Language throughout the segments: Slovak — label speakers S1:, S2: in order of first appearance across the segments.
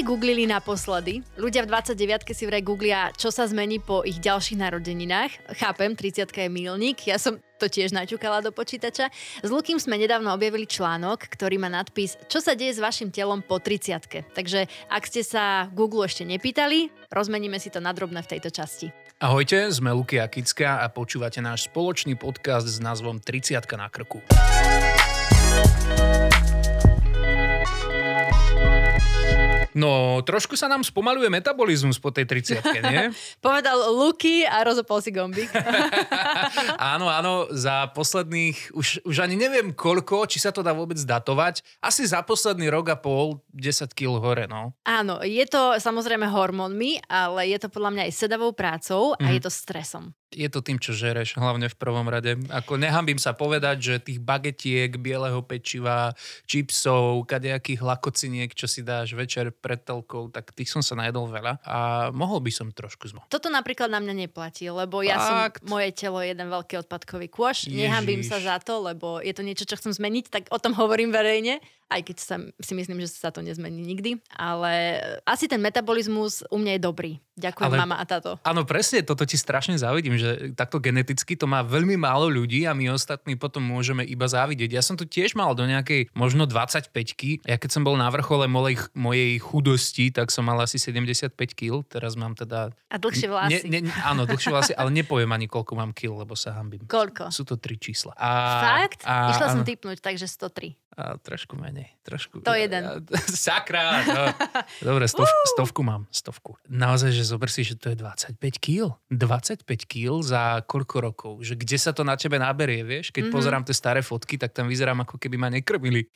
S1: ste googlili naposledy? Ľudia v 29 si vraj googlia, čo sa zmení po ich ďalších narodeninách. Chápem, 30 je milník, ja som to tiež naťukala do počítača. S Lukým sme nedávno objavili článok, ktorý má nadpis Čo sa deje s vašim telom po 30 Takže ak ste sa Google ešte nepýtali, rozmeníme si to na drobné v tejto časti.
S2: Ahojte, sme Luky a Kicka a počúvate náš spoločný podcast s názvom 30 na krku. No, trošku sa nám spomaluje metabolizmus po tej 30 nie?
S1: Povedal Luky a rozopol si gombík.
S2: áno, áno, za posledných, už, už ani neviem koľko, či sa to dá vôbec datovať, asi za posledný rok a pol 10 kg hore, no.
S1: Áno, je to samozrejme hormónmi, ale je to podľa mňa aj sedavou prácou a mm. je to stresom
S2: je to tým, čo žereš, hlavne v prvom rade. Ako nehambím sa povedať, že tých bagetiek, bieleho pečiva, čipsov, kadejakých lakociniek, čo si dáš večer pred telkou, tak tých som sa najedol veľa a mohol by som trošku zmo.
S1: Toto napríklad na mňa neplatí, lebo ja Fakt. som, moje telo je jeden veľký odpadkový kôš. Ježiš. Nehambím sa za to, lebo je to niečo, čo chcem zmeniť, tak o tom hovorím verejne aj keď sa, si myslím, že sa to nezmení nikdy. Ale asi ten metabolizmus u mňa je dobrý. Ďakujem ale, mama a táto.
S2: Áno, presne, toto ti strašne závidím, že takto geneticky to má veľmi málo ľudí a my ostatní potom môžeme iba závidieť. Ja som to tiež mal do nejakej možno 25 Ja keď som bol na vrchole mojej, mojej chudosti, tak som mal asi 75 kg. Teraz mám teda...
S1: A dlhšie vlasy.
S2: Ne, ne, áno, dlhšie vlasy, ale nepoviem ani koľko mám kil, lebo sa hambím.
S1: Koľko?
S2: Sú to tri čísla.
S1: A, Fakt? A, Išla som typnúť, takže 103.
S2: A trošku menej. Trošku,
S1: to jeden.
S2: Sakra! No. Dobre, stov, stovku mám. Stovku. Naozaj, že zober si, že to je 25 kg. 25 kg za koľko rokov? Že kde sa to na tebe naberie, vieš? Keď mm-hmm. pozerám tie staré fotky, tak tam vyzerám ako keby ma nekrmili.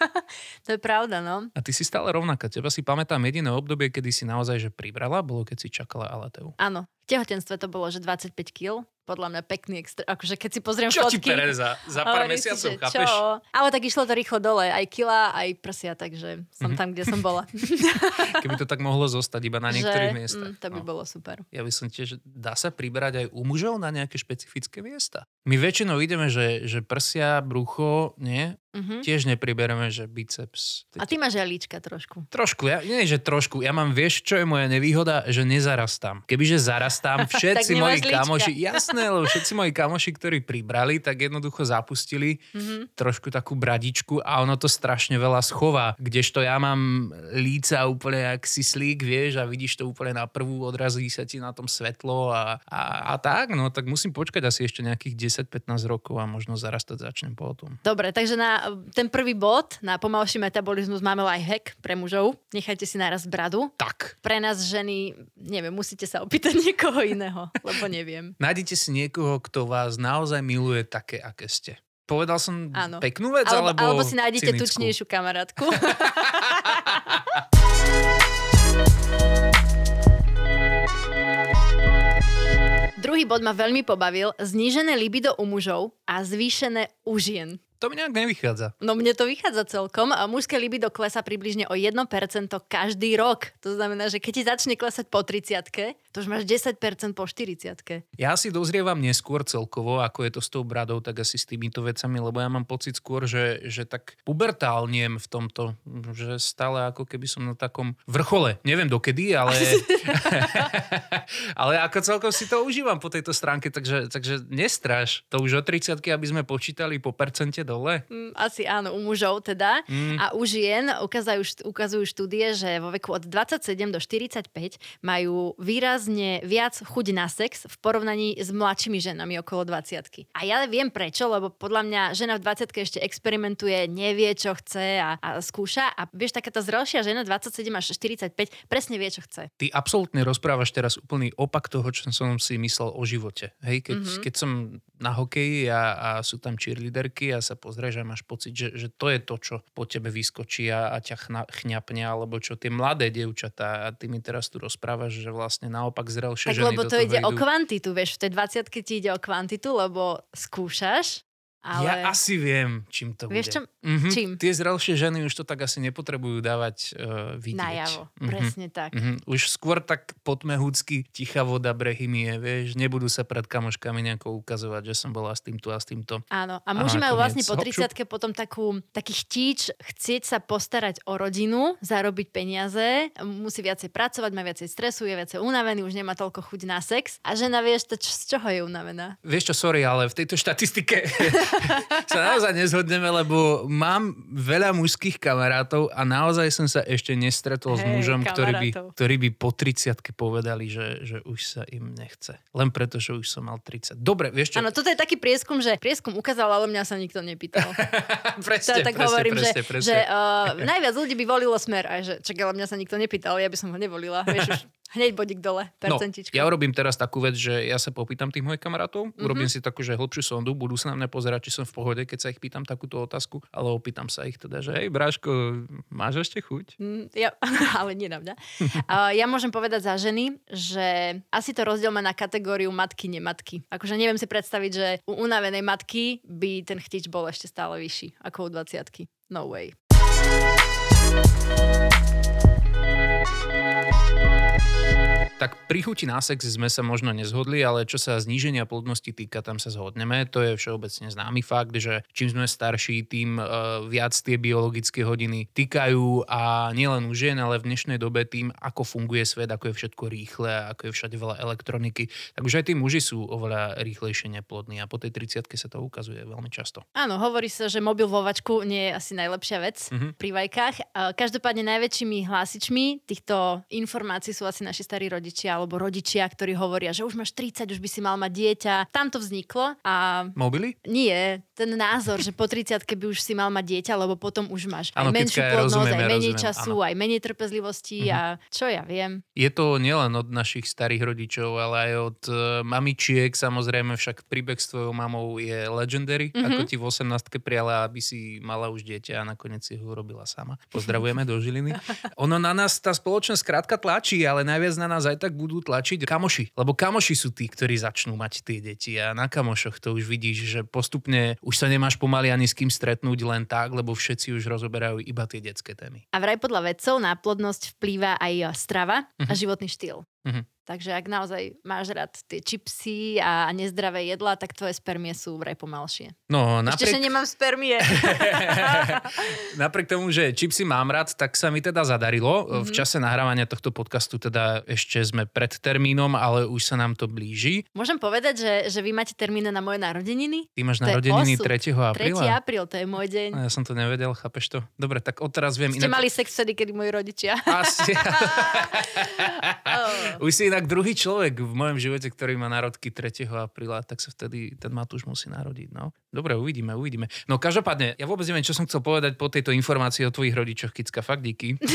S1: to je pravda, no.
S2: A ty si stále rovnaká. Teba si pamätám jediné obdobie, kedy si naozaj že pribrala, bolo keď si čakala Alateu.
S1: Áno, v tehotenstve to bolo, že 25 kg podľa mňa pekný extra, akože keď si pozriem
S2: čo
S1: fotky.
S2: Čo ti pere za, za pár mesiacov, si, chápeš?
S1: Čo? Ale tak išlo to rýchlo dole, aj kila, aj prsia, takže som mm-hmm. tam, kde som bola.
S2: Keby to tak mohlo zostať iba na niektorých že, miestach.
S1: Mm, to by no. bolo super.
S2: Ja by som tiež, dá sa priberať aj u mužov na nejaké špecifické miesta? My väčšinou ideme, že, že prsia, brucho, nie? Uh-huh. Tiež nepribereme, že biceps.
S1: A ty máš žalíčka trošku.
S2: Trošku, ja, nie že trošku. Ja mám, vieš, čo je moja nevýhoda? Že nezarastám. Kebyže zarastám, všetci moji kamoši, jasné, lebo všetci moji kamoši, ktorí pribrali, tak jednoducho zapustili uh-huh. trošku takú bradičku a ono to strašne veľa schová. Kdežto ja mám líca úplne jak si slík, vieš, a vidíš to úplne na prvú, odrazí sa ti na tom svetlo a, a, a tak, no tak musím počkať asi ešte nejakých 10-15 rokov a možno zarastať začnem potom.
S1: Dobre, takže na ten prvý bod na pomalší metabolizmus máme aj hack pre mužov. Nechajte si naraz bradu.
S2: Tak.
S1: Pre nás ženy, neviem, musíte sa opýtať niekoho iného, lebo neviem.
S2: Nájdete si niekoho, kto vás naozaj miluje také, aké ste. Povedal som Áno. peknú vec, alebo
S1: Alebo si nájdete cynickú? tučnejšiu kamarátku. Druhý bod ma veľmi pobavil. Znížené libido u mužov a zvýšené u žien.
S2: To mi nejak nevychádza.
S1: No mne to vychádza celkom a mužské libido klesa približne o 1% každý rok. To znamená, že keď ti začne klesať po 30 to už máš 10% po 40
S2: Ja si dozrievam neskôr celkovo, ako je to s tou bradou, tak asi s týmito vecami, lebo ja mám pocit skôr, že, že tak pubertálniem v tomto, že stále ako keby som na takom vrchole. Neviem dokedy, ale, ale ako celkom si to užívam po tejto stránke, takže, takže nestraž. To už o 30 aby sme počítali po percente do dole?
S1: Mm, asi áno, u mužov teda. Mm. A u žien ukazujú, ukazujú štúdie, že vo veku od 27 do 45 majú výrazne viac chuť na sex v porovnaní s mladšími ženami okolo 20 A ja viem prečo, lebo podľa mňa žena v 20 ešte experimentuje, nevie, čo chce a, a skúša. A vieš, taká tá zrelšia žena 27 až 45 presne vie, čo chce.
S2: Ty absolútne rozprávaš teraz úplný opak toho, čo som si myslel o živote. Hej, keď, mm-hmm. keď som na hokeji a, a sú tam cheerleaderky a sa pozrieš a máš pocit, že, že to je to, čo po tebe vyskočí a, a ťa chna, chňapne, alebo čo tie mladé dievčatá a ty mi teraz tu rozprávaš, že vlastne naopak zrelšie tak, ženy
S1: lebo to ide idú. o kvantitu, vieš, v tej 20 ti ide o kvantitu, lebo skúšaš Ale...
S2: Ja asi viem, čím to
S1: Vieš
S2: bude.
S1: čo?
S2: Mhm.
S1: Čím?
S2: Tie zrelšie ženy už to tak asi nepotrebujú dávať uh, vidieť.
S1: Najavo,
S2: Mhm.
S1: presne tak.
S2: Mhm. Už skôr tak potmehúcky tichá voda brehy mi je, vieš, nebudú sa pred kamoškami nejako ukazovať, že som bola s týmto a s týmto.
S1: Áno, a muži majú vlastne po
S2: hop,
S1: 30 potom takú, taký chtíč chcieť sa postarať o rodinu, zarobiť peniaze, musí viacej pracovať, má viacej stresu, je viacej unavený, už nemá toľko chuť na sex. A žena vieš, to, z čoho je unavená?
S2: Vieš čo, sorry, ale v tejto štatistike sa naozaj nezhodneme, lebo mám veľa mužských kamarátov a naozaj som sa ešte nestretol s
S1: Hej,
S2: mužom, ktorý by, ktorý by po 30 povedali, že, že už sa im nechce. Len preto, že už som mal 30. Dobre, vieš čo?
S1: Áno, toto je taký prieskum, že prieskum ukázal, ale mňa sa nikto nepýtal.
S2: presne,
S1: tak
S2: presne,
S1: hovorím,
S2: presne,
S1: že,
S2: presne.
S1: že uh, najviac ľudí by volilo smer, aj že čak, ale mňa sa nikto nepýtal, ja by som ho nevolila. Vieš, už hneď bodík dole,
S2: No,
S1: percentička.
S2: ja urobím teraz takú vec, že ja sa popýtam tých mojich kamarátov,
S1: Mhm.
S2: urobím si takú, že hlbšiu sondu, budú sa na mňa pozerať, či som v pohode, keď sa ich pýtam takúto otázku, ale opýtam sa ich teda, že hej, Bráško, máš ešte chuť?
S1: Mm, Ja, ale nie na mňa. Uh, ja môžem povedať za ženy, že asi to rozdielme na kategóriu matky, nematky. Akože neviem si predstaviť, že u unavenej matky by ten chtič bol ešte stále vyšší ako u 20 No way.
S2: Tak pri chuti na sex sme sa možno nezhodli, ale čo sa zníženia plodnosti týka, tam sa zhodneme. To je všeobecne známy fakt, že čím sme starší, tým uh, viac tie biologické hodiny týkajú a nielen u žien, ale v dnešnej dobe tým, ako funguje svet, ako je všetko rýchle, ako je všade veľa elektroniky, tak už aj tí muži sú oveľa rýchlejšie neplodní a po tej 30 sa to ukazuje veľmi často.
S1: Áno, hovorí sa, že mobil vo vačku nie je asi najlepšia vec
S2: Mhm.
S1: pri vajkách. Uh, Každopádne najväčšími hlásičmi týchto informácií sú asi naši starí rodičia alebo rodičia, ktorí hovoria, že už máš 30, už by si mal mať dieťa. Tam to vzniklo a
S2: Mobily?
S1: Nie, ten názor, že po 30 by už si mal mať dieťa, lebo potom už máš
S2: Áno,
S1: aj menšiu
S2: Kicka, ja
S1: plodnosť, aj menej
S2: rozumiem,
S1: času, aj menej trpezlivosti
S2: Mhm.
S1: a čo ja viem.
S2: Je to nielen od našich starých rodičov, ale aj od uh, mamičiek. Samozrejme, však príbeh s tvojou mamou je legendary.
S1: Mhm.
S2: Ako ti v 18 prijala, aby si mala už dieťa a nakoniec si ho urobila sama. Pozdravujeme do Žiliny. Ono na nás tá spoločnosť krátka tlačí, ale najviac na nás aj tak budú tlačiť kamoši. Lebo kamoši sú tí, ktorí začnú mať tie deti a na kamošoch to už vidíš, že postupne už sa nemáš pomaly ani s kým stretnúť len tak, lebo všetci už rozoberajú iba tie detské témy.
S1: A vraj podľa vedcov na plodnosť vplýva aj strava a životný štýl.
S2: Mhm.
S1: Takže ak naozaj máš rád tie čipsy a nezdravé jedlá, tak tvoje spermie sú vraj pomalšie.
S2: No,
S1: Ešte, že
S2: napriek...
S1: nemám spermie.
S2: Napriek tomu, že čipsy mám rád, tak sa mi teda zadarilo. Mm-hmm. V
S1: Mhm.
S2: čase nahrávania tohto podcastu teda ešte sme pred termínom, ale už sa nám to blíži.
S1: Môžem povedať, že, že vy máte termíny na moje narodeniny?
S2: Ty máš narodeniny
S1: osud.
S2: 3.
S1: 3.
S2: apríla?
S1: apríl, to je môj deň.
S2: No, ja som to nevedel, chápeš to? Dobre, tak odteraz viem
S1: Ste mali sex vtedy, kedy moji rodičia.
S2: Asi.
S1: Oh.
S2: Už si inak druhý človek v mojom živote, ktorý má narodky 3. apríla, tak sa vtedy ten Matúš musí narodiť. No. Dobre, uvidíme, uvidíme. No každopádne, ja vôbec neviem, čo som chcel povedať po tejto informácii o tvojich rodičoch, Kicka, fakt díky. uh,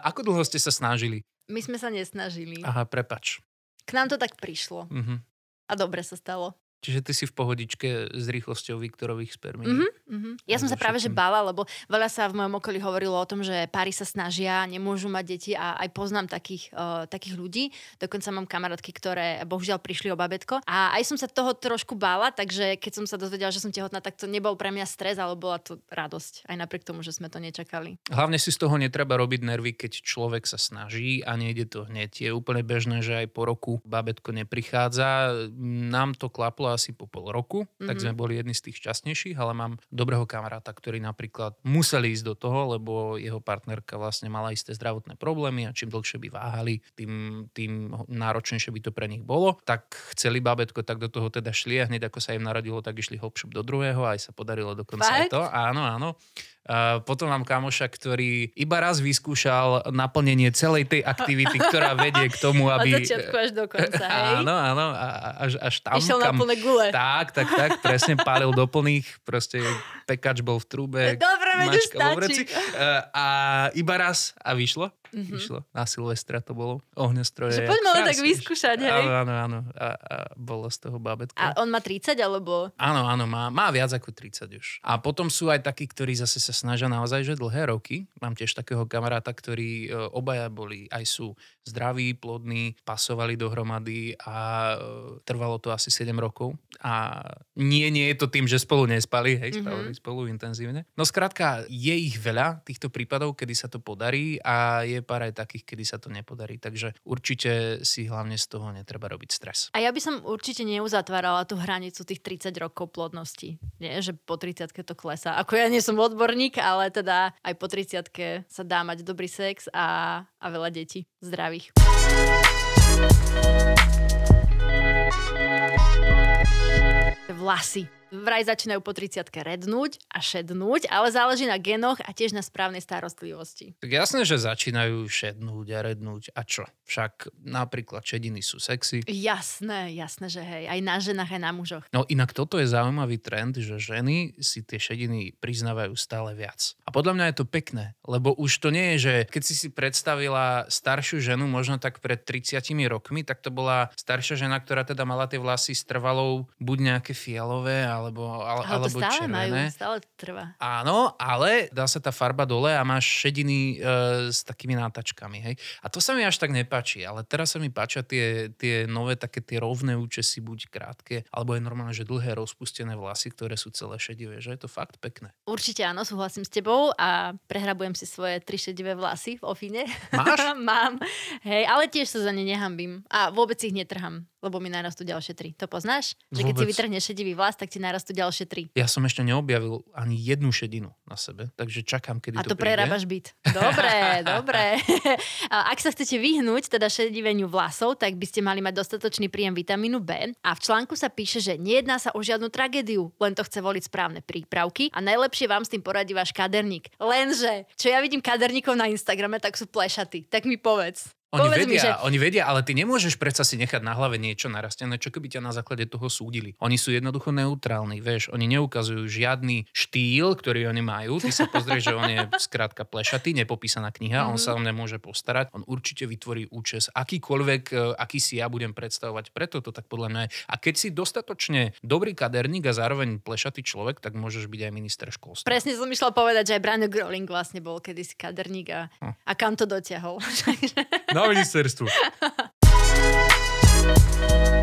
S2: ako dlho ste sa snažili?
S1: My sme sa nesnažili.
S2: Aha, prepač.
S1: K nám to tak prišlo.
S2: Mhm.
S1: A dobre sa stalo.
S2: Čiže ty si v pohodičke s rýchlosťou Viktorových spermí.
S1: Mhm, mhm. Ja som sa práve že bála, lebo veľa sa v mojom okolí hovorilo o tom, že páry sa snažia, nemôžu mať deti a aj poznám takých, uh, takých ľudí. Dokonca mám kamarátky, ktoré bohužiaľ prišli o babetko. A aj som sa toho trošku bála, takže keď som sa dozvedela, že som tehotná, tak to nebol pre mňa stres, ale bola to radosť. Aj napriek tomu, že sme to nečakali.
S2: Hlavne si z toho netreba robiť nervy, keď človek sa snaží a nejde to hneď. Je úplne bežné, že aj po roku babetko neprichádza. Nám to klaplo asi po pol roku, mm-hmm. tak
S1: Mhm.
S2: sme boli jedni z tých šťastnejších, ale mám dobrého kamaráta, ktorý napríklad musel ísť do toho, lebo jeho partnerka vlastne mala isté zdravotné problémy a čím dlhšie by váhali, tým, tým náročnejšie by to pre nich bolo. Tak chceli babetko, tak do toho teda šli a hneď ako sa im narodilo, tak išli hopšup do druhého a aj sa podarilo dokonca aj
S1: Fakt?
S2: to. Áno, áno. Uh, potom mám kamoša, ktorý iba raz vyskúšal naplnenie celej tej aktivity, ktorá vedie k tomu, aby...
S1: Od začiatku až do konca, hej?
S2: Áno, áno, až, až tam,
S1: Išiel na
S2: kam...
S1: plné gule.
S2: Tak, tak, tak, presne pálil do plných, proste pekač bol v trúbe,
S1: Dobre, mačka vo vreci.
S2: Uh, a iba raz a vyšlo. Mm-hmm. Vyšlo. Na Silvestra to bolo. Ohňostroje.
S1: Že poďme len tak vyskúšať, hej?
S2: Áno, áno, áno. A, a bolo z toho bábetko.
S1: A on má 30, alebo?
S2: Áno, áno, má, má viac ako 30 už. A potom sú aj takí, ktorí zase sa snažia naozaj, že dlhé roky. Mám tiež takého kamaráta, ktorí e, obaja boli, aj sú zdraví, plodní, pasovali dohromady a e, trvalo to asi 7 rokov. A nie, nie je to tým, že spolu nespali, hej, mm-hmm. spolu intenzívne. No skrátka, je ich veľa, týchto prípadov, kedy sa to podarí a je pár aj takých, kedy sa to nepodarí. Takže určite si hlavne z toho netreba robiť stres.
S1: A ja by som určite neuzatvárala tú hranicu tých 30 rokov plodnosti. Nie, že po 30 to klesá. Ako ja nie som odborník, ale teda aj po 30 sa dá mať dobrý sex a, a veľa detí zdravých. Vlasy vraj začínajú po 30 rednúť a šednúť, ale záleží na genoch a tiež na správnej starostlivosti.
S2: Tak jasné, že začínajú šednúť a rednúť. A čo? Však napríklad šediny sú sexy.
S1: Jasné, jasné, že hej. Aj na ženách, aj na mužoch.
S2: No inak toto je zaujímavý trend, že ženy si tie šediny priznávajú stále viac. A podľa mňa je to pekné, lebo už to nie je, že keď si si predstavila staršiu ženu, možno tak pred 30 rokmi, tak to bola staršia žena, ktorá teda mala tie vlasy s trvalou buď nejaké fialové, alebo, ale, ale
S1: alebo stále
S2: červené.
S1: majú, stále to trvá.
S2: Áno, ale dá sa tá farba dole a máš šediny e, s takými nátačkami. Hej? A to sa mi až tak nepáči, ale teraz sa mi páčia tie, tie nové také tie rovné účesy, buď krátke, alebo je normálne, že dlhé rozpustené vlasy, ktoré sú celé šedivé, že je to fakt pekné.
S1: Určite áno, súhlasím s tebou a prehrabujem si svoje tri šedivé vlasy v ofine.
S2: Máš?
S1: Mám, hej, ale tiež sa za ne nehambím a vôbec ich netrham lebo mi narastú ďalšie tri. To poznáš? Že keď si vytrhneš šedivý vlas, tak ti narastú ďalšie tri.
S2: Ja som ešte neobjavil ani jednu šedinu na sebe, takže čakám, kedy
S1: A
S2: to,
S1: to prerábaš byt. Dobre, dobre. Ak sa chcete vyhnúť teda šediveniu vlasov, tak by ste mali mať dostatočný príjem vitamínu B. A v článku sa píše, že nejedná sa o žiadnu tragédiu, len to chce voliť správne prípravky a najlepšie vám s tým poradí váš kaderník. Lenže, čo ja vidím kaderníkov na Instagrame, tak sú plešatí. Tak mi povedz.
S2: Oni Povedz vedia, mi, že... oni vedia, ale ty nemôžeš predsa si nechať na hlave niečo narastené, čo keby ťa na základe toho súdili. Oni sú jednoducho neutrálni, vieš, oni neukazujú žiadny štýl, ktorý oni majú. Ty sa pozrieš, že on je skrátka plešatý, nepopísaná kniha, mm-hmm. on mhm. sa o nemôže postarať, on určite vytvorí účes, akýkoľvek, e, aký si ja budem predstavovať. Preto to tak podľa mňa je. A keď si dostatočne dobrý kaderník a zároveň plešatý človek, tak môžeš byť aj minister školstva.
S1: Presne som išla povedať, že aj Brian Growling vlastne bol kedysi kaderník a, hm. a kam to dotiahol.
S2: Na ministerstvu.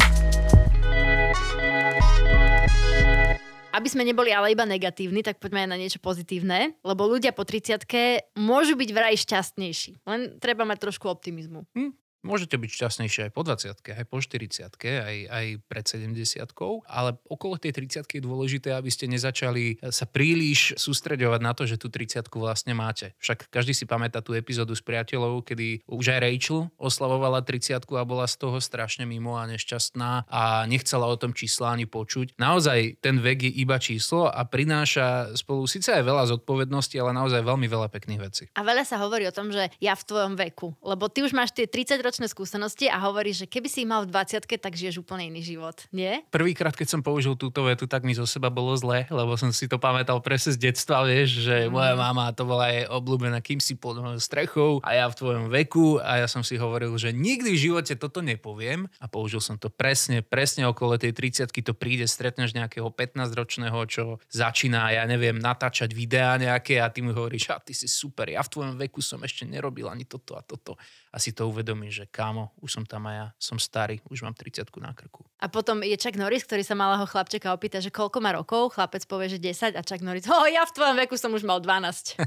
S1: Aby sme neboli ale iba negatívni, tak poďme aj na niečo pozitívne, lebo ľudia po 30 môžu byť vraj šťastnejší. Len treba mať trošku optimizmu.
S2: Hm, Môžete byť šťastnejšie aj po 20 aj po 40 aj, aj pred 70 ale okolo tej 30 je dôležité, aby ste nezačali sa príliš sústreďovať na to, že tú 30 vlastne máte. Však každý si pamätá tú epizódu s priateľov, kedy už aj Rachel oslavovala 30 a bola z toho strašne mimo a nešťastná a nechcela o tom čísla ani počuť. Naozaj ten vek je iba číslo a prináša spolu síce aj veľa zodpovedností, ale naozaj veľmi veľa pekných vecí.
S1: A veľa sa hovorí o tom, že ja v tvojom veku, lebo ty už máš tie 30 ročné skúsenosti a hovoríš, že keby si ich mal v 20 tak žiješ úplne iný život, nie?
S2: Prvýkrát, keď som použil túto vetu, tak mi zo seba bolo zle, lebo som si to pamätal presne z detstva, vieš, že mm. moja mama to bola aj obľúbená, kým si pod strechou a ja v tvojom veku a ja som si hovoril, že nikdy v živote toto nepoviem a použil som to presne, presne okolo tej 30 to príde, stretneš nejakého 15-ročného, čo začína, ja neviem, natáčať videá nejaké a ty mu hovoríš, a ty si super, ja v tvojom veku som ešte nerobil ani toto a toto a si to uvedomí, že kámo, už som tam aj ja, som starý, už mám 30 na krku.
S1: A potom je Chuck Norris, ktorý sa malého chlapčeka opýta, že koľko má rokov, chlapec povie, že 10 a Chuck Norris, oh, ja v tvojom veku som už mal 12.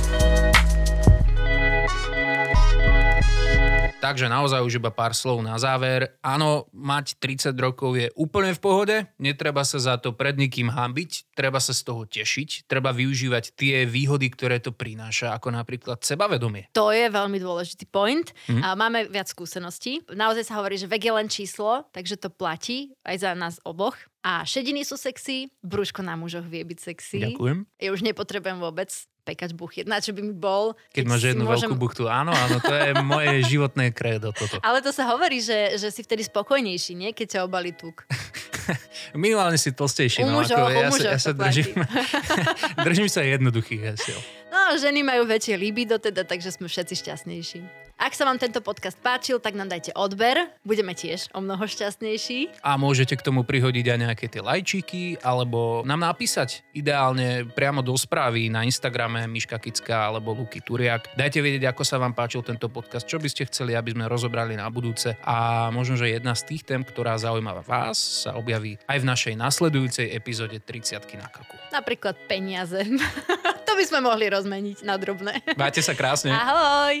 S2: Takže naozaj už iba pár slov na záver. Áno, mať 30 rokov je úplne v pohode, netreba sa za to pred nikým hambiť, treba sa z toho tešiť, treba využívať tie výhody, ktoré to prináša, ako napríklad sebavedomie.
S1: To je veľmi dôležitý point mm. a máme viac skúseností. Naozaj sa hovorí, že vek je len číslo, takže to platí aj za nás oboch. A šediny sú sexy, brúško na mužoch vie byť sexy.
S2: Ďakujem.
S1: Ja už nepotrebujem vôbec pekať buchy. Na čo by mi bol?
S2: Keď, keď máš jednu môžem... veľkú buchtu. Áno, áno, to je moje životné kredo toto.
S1: Ale to sa hovorí, že, že si vtedy spokojnejší, nie? Keď ťa obali tuk.
S2: Minimálne si tlstejší.
S1: No,
S2: ako,
S1: ja,
S2: sa, ja sa držím, držím sa jednoduchých hesiel.
S1: No, ženy majú väčšie libido teda, takže sme všetci šťastnejší. Ak sa vám tento podcast páčil, tak nám dajte odber, budeme tiež o mnoho šťastnejší.
S2: A môžete k tomu prihodiť aj nejaké tie lajčiky, alebo nám napísať ideálne priamo do správy na Instagrame Miška Kická alebo Luky Turiak. Dajte vedieť, ako sa vám páčil tento podcast, čo by ste chceli, aby sme rozobrali na budúce a možno, že jedna z tých tém, ktorá zaujíma vás, sa objaví aj v našej nasledujúcej epizóde 30 na krku.
S1: Napríklad peniaze. to by sme mohli rozmeniť na drobné.
S2: Máte sa krásne.
S1: Ahoj.